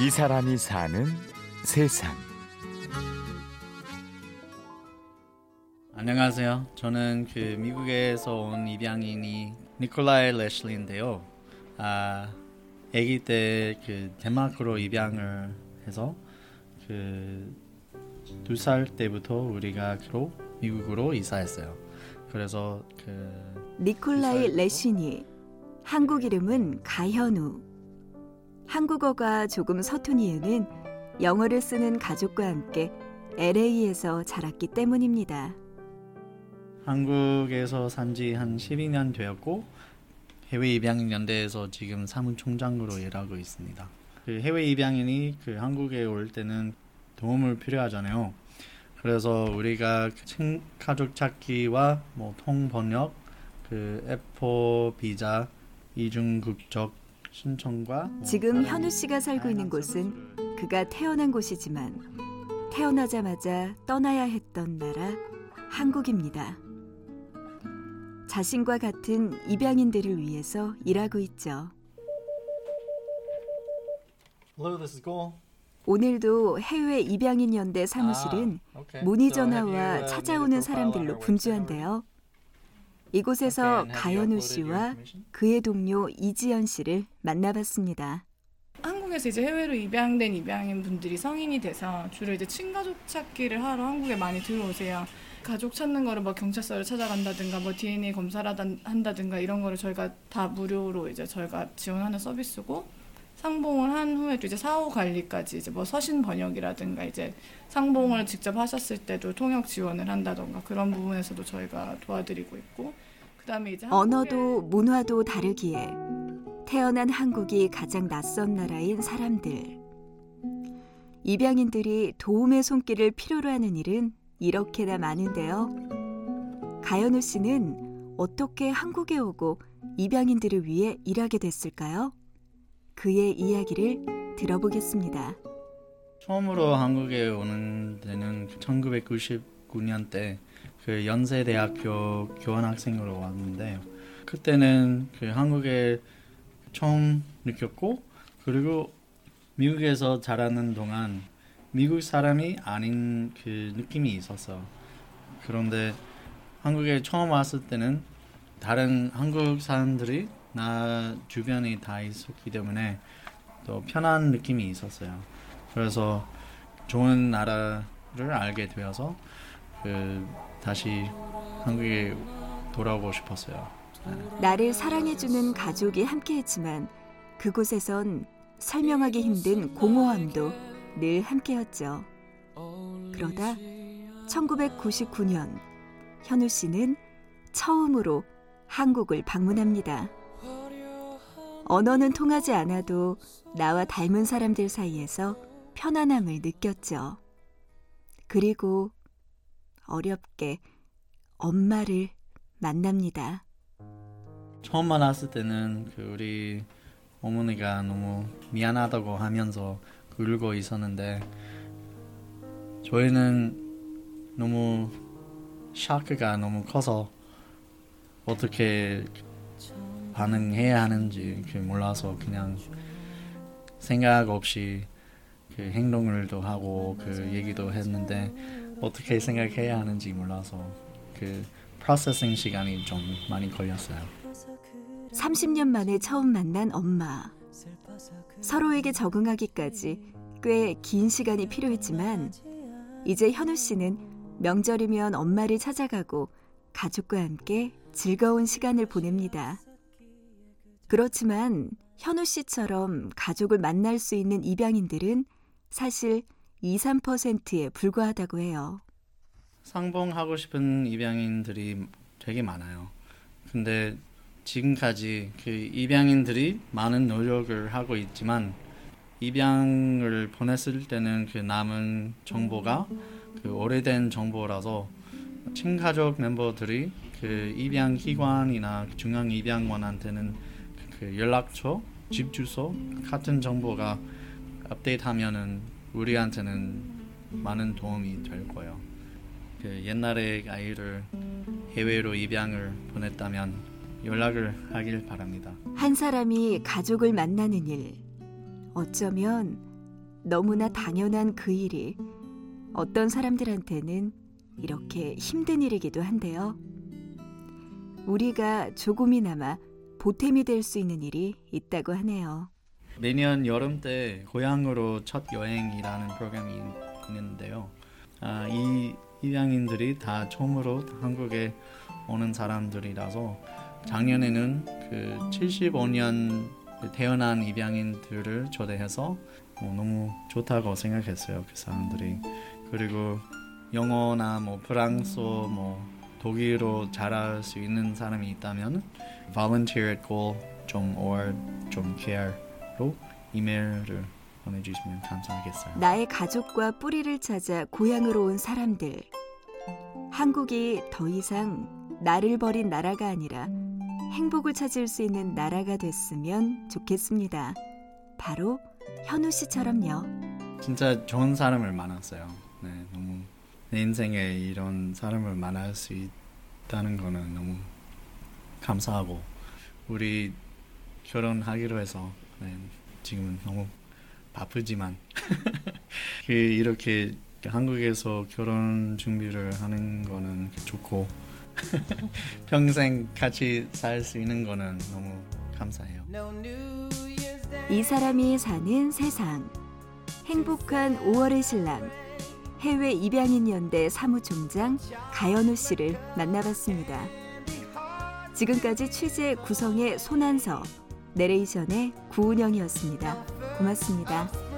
이 사람이 사는 세상. 안녕하세요. 저는 그 미국에서 온 입양인이 니콜라이 레슬리인데요. 아, 아기 때 그 덴마크로 입양을 해서 그 두 살 때부터 우리가 로 미국으로 이사했어요. 그래서 그 니콜라이? 레시니 한국 이름은 가현우 한국어가 조금 서툰 이유는 영어를 쓰는 가족과 함께 LA에서 자랐기 때문입니다. 한국에서 산 지 한 12년 되었고 해외 입양인 연대에서 지금 사무총장으로 일하고 있습니다. 그 해외 입양인이 그 한국에 올 때는 도움을 필요하잖아요. 그래서 우리가 그친 가족 찾기와 뭐 통번역, 그 에포 비자, 이중 국적 뭐 지금 현우 씨가 살고 있는 곳은 그가 태어난 곳이지만 태어나자마자 떠나야 했던 나라 한국입니다. 자신과 같은 입양인들을 위해서 일하고 있죠. Hello, this is Cole. 오늘도 해외 입양인 연대 사무실은 okay. 문의 전화와 uh, 찾아오는 사람들로 분주한데요. 이곳에서 가연우 your 씨와? 그의 동료 이지연 씨를 만나봤습니다. 한국에서 이제 해외로 입양된 입양인 분들이 성인이 돼서 주로 이제 친가족 찾기를 하러 한국에 많이 들어오세요. 가족 찾는 거를 뭐 경찰서를 찾아간다든가 뭐 DNA 검사를 한다든가 이런 거를 저희가 다 무료로 이제 저희가 지원하는 서비스고 상봉을 한 후에 또 이제 사후 관리까지 이제 뭐 서신 번역이라든가 이제 상봉을 직접 하셨을 때도 통역 지원을 한다던가 그런 부분에서도 저희가 도와드리고 있고 그다음에 이제 언어도 문화도 다르기에 태어난 한국이 가장 낯선 나라인 사람들. 입양인들이 도움의 손길을 필요로 하는 일은 이렇게나 많은데요. 가연우 씨는 어떻게 한국에 오고 입양인들을 위해 일하게 됐을까요? 그의 이야기를 들어보겠습니다. 처음으로 한국에 오는 데는 1999년 때 그 연세대학교 교환학생으로 왔는데 그때는 그 한국에 처음 느꼈고 그리고 미국에서 자라는 동안 미국 사람이 아닌 그 느낌이 있었어. 그런데 한국에 처음 왔을 때는 다른 한국 사람들이 나 주변에 다 있었기 때문에 또 편한 느낌이 있었어요. 그래서 좋은 나라를 알게 되어서 그 다시 한국에 돌아오고 싶었어요. 나를 사랑해주는 가족이 함께했지만 그곳에선 설명하기 힘든 공허함도 늘 함께였죠. 그러다 1999년 현우 씨는 처음으로 한국을 방문합니다. 언어는 통하지 않아도 나와 닮은 사람들 사이에서 편안함을 느꼈죠. 그리고 어렵게 엄마를 만납니다. 처음 만났을 때는 그 우리 어머니가 너무 미안하다고 하면서 울고 있었는데 저희는 너무 샤크가 너무 커서 어떻게 반응해야 하는지 그 몰라서 그냥 생각 없이 그 행동을 도 하고 그 얘기도 했는데 어떻게 생각해야 하는지 몰라서 그 프로세싱 시간이 좀 많이 걸렸어요. 30년 만에 처음 만난 엄마. 서로에게 적응하기까지 꽤 긴 시간이 필요했지만 이제 현우 씨는 명절이면 엄마를 찾아가고 가족과 함께 즐거운 시간을 보냅니다. 그렇지만 현우 씨처럼 가족을 만날 수 있는 입양인들은 사실 2, 3%에 불과하다고 해요. 상봉하고 싶은 입양인들이 되게 많아요. 근데 지금까지 그 입양인들이 많은 노력을 하고 있지만 입양을 보냈을 때는 그 남은 정보가 그 오래된 정보라서 친가족 멤버들이 그 입양 기관이나 중앙 입양원한테는 그 연락처, 집 주소 같은 정보가 업데이트하면은 우리한테는 많은 도움이 될 거예요. 그 옛날에 아이를 해외로 입양을 보냈다면 연락을 하길 바랍니다. 한 사람이 가족을 만나는 일. 어쩌면 너무나 당연한 그 일이 어떤 사람들한테는 이렇게 힘든 일이기도 한데요. 우리가 조금이나마 보탬이 될 수 있는 일이 있다고 하네요. 매년 여름 때 고향으로 첫 여행이라는 프로그램이 있는데요. 아, 이 입양인들이 다 처음으로 한국에 오는 사람들이라서 작년에는 그 75년 태어난 입양인들을 초대해서 어, 너무 좋다고 생각했어요 그 사람들이 그리고 영어나 뭐 프랑스어 뭐 독일어 잘할 수 있는 사람이 있다면 volunteer at goal 좀 or 좀 care로 이메일을 보내주시면 감사하겠어요. 나의 가족과 뿌리를 찾아 고향으로 온 사람들. 한국이 더 이상 나를 버린 나라가 아니라 행복을 찾을 수 있는 나라가 됐으면 좋겠습니다. 바로 현우 씨처럼요. 진짜 좋은 사람을 만났어요. 네, 내 인생에 이런 사람을 만날 수 있다는 거는 너무 감사하고 우리 결혼하기로 해서 네, 지금은 너무 바쁘지만 그 이렇게 한국에서 결혼 준비를 하는 거는 좋고 평생 같이 살 수 있는 거는 너무 감사해요. 이 사람이 사는 세상. 행복한 5월의 신랑. 해외 입양인 연대 사무총장 가연우 씨를 만나봤습니다. 지금까지 취재 구성의 손한서, 내레이션의 구운영이었습니다. 고맙습니다.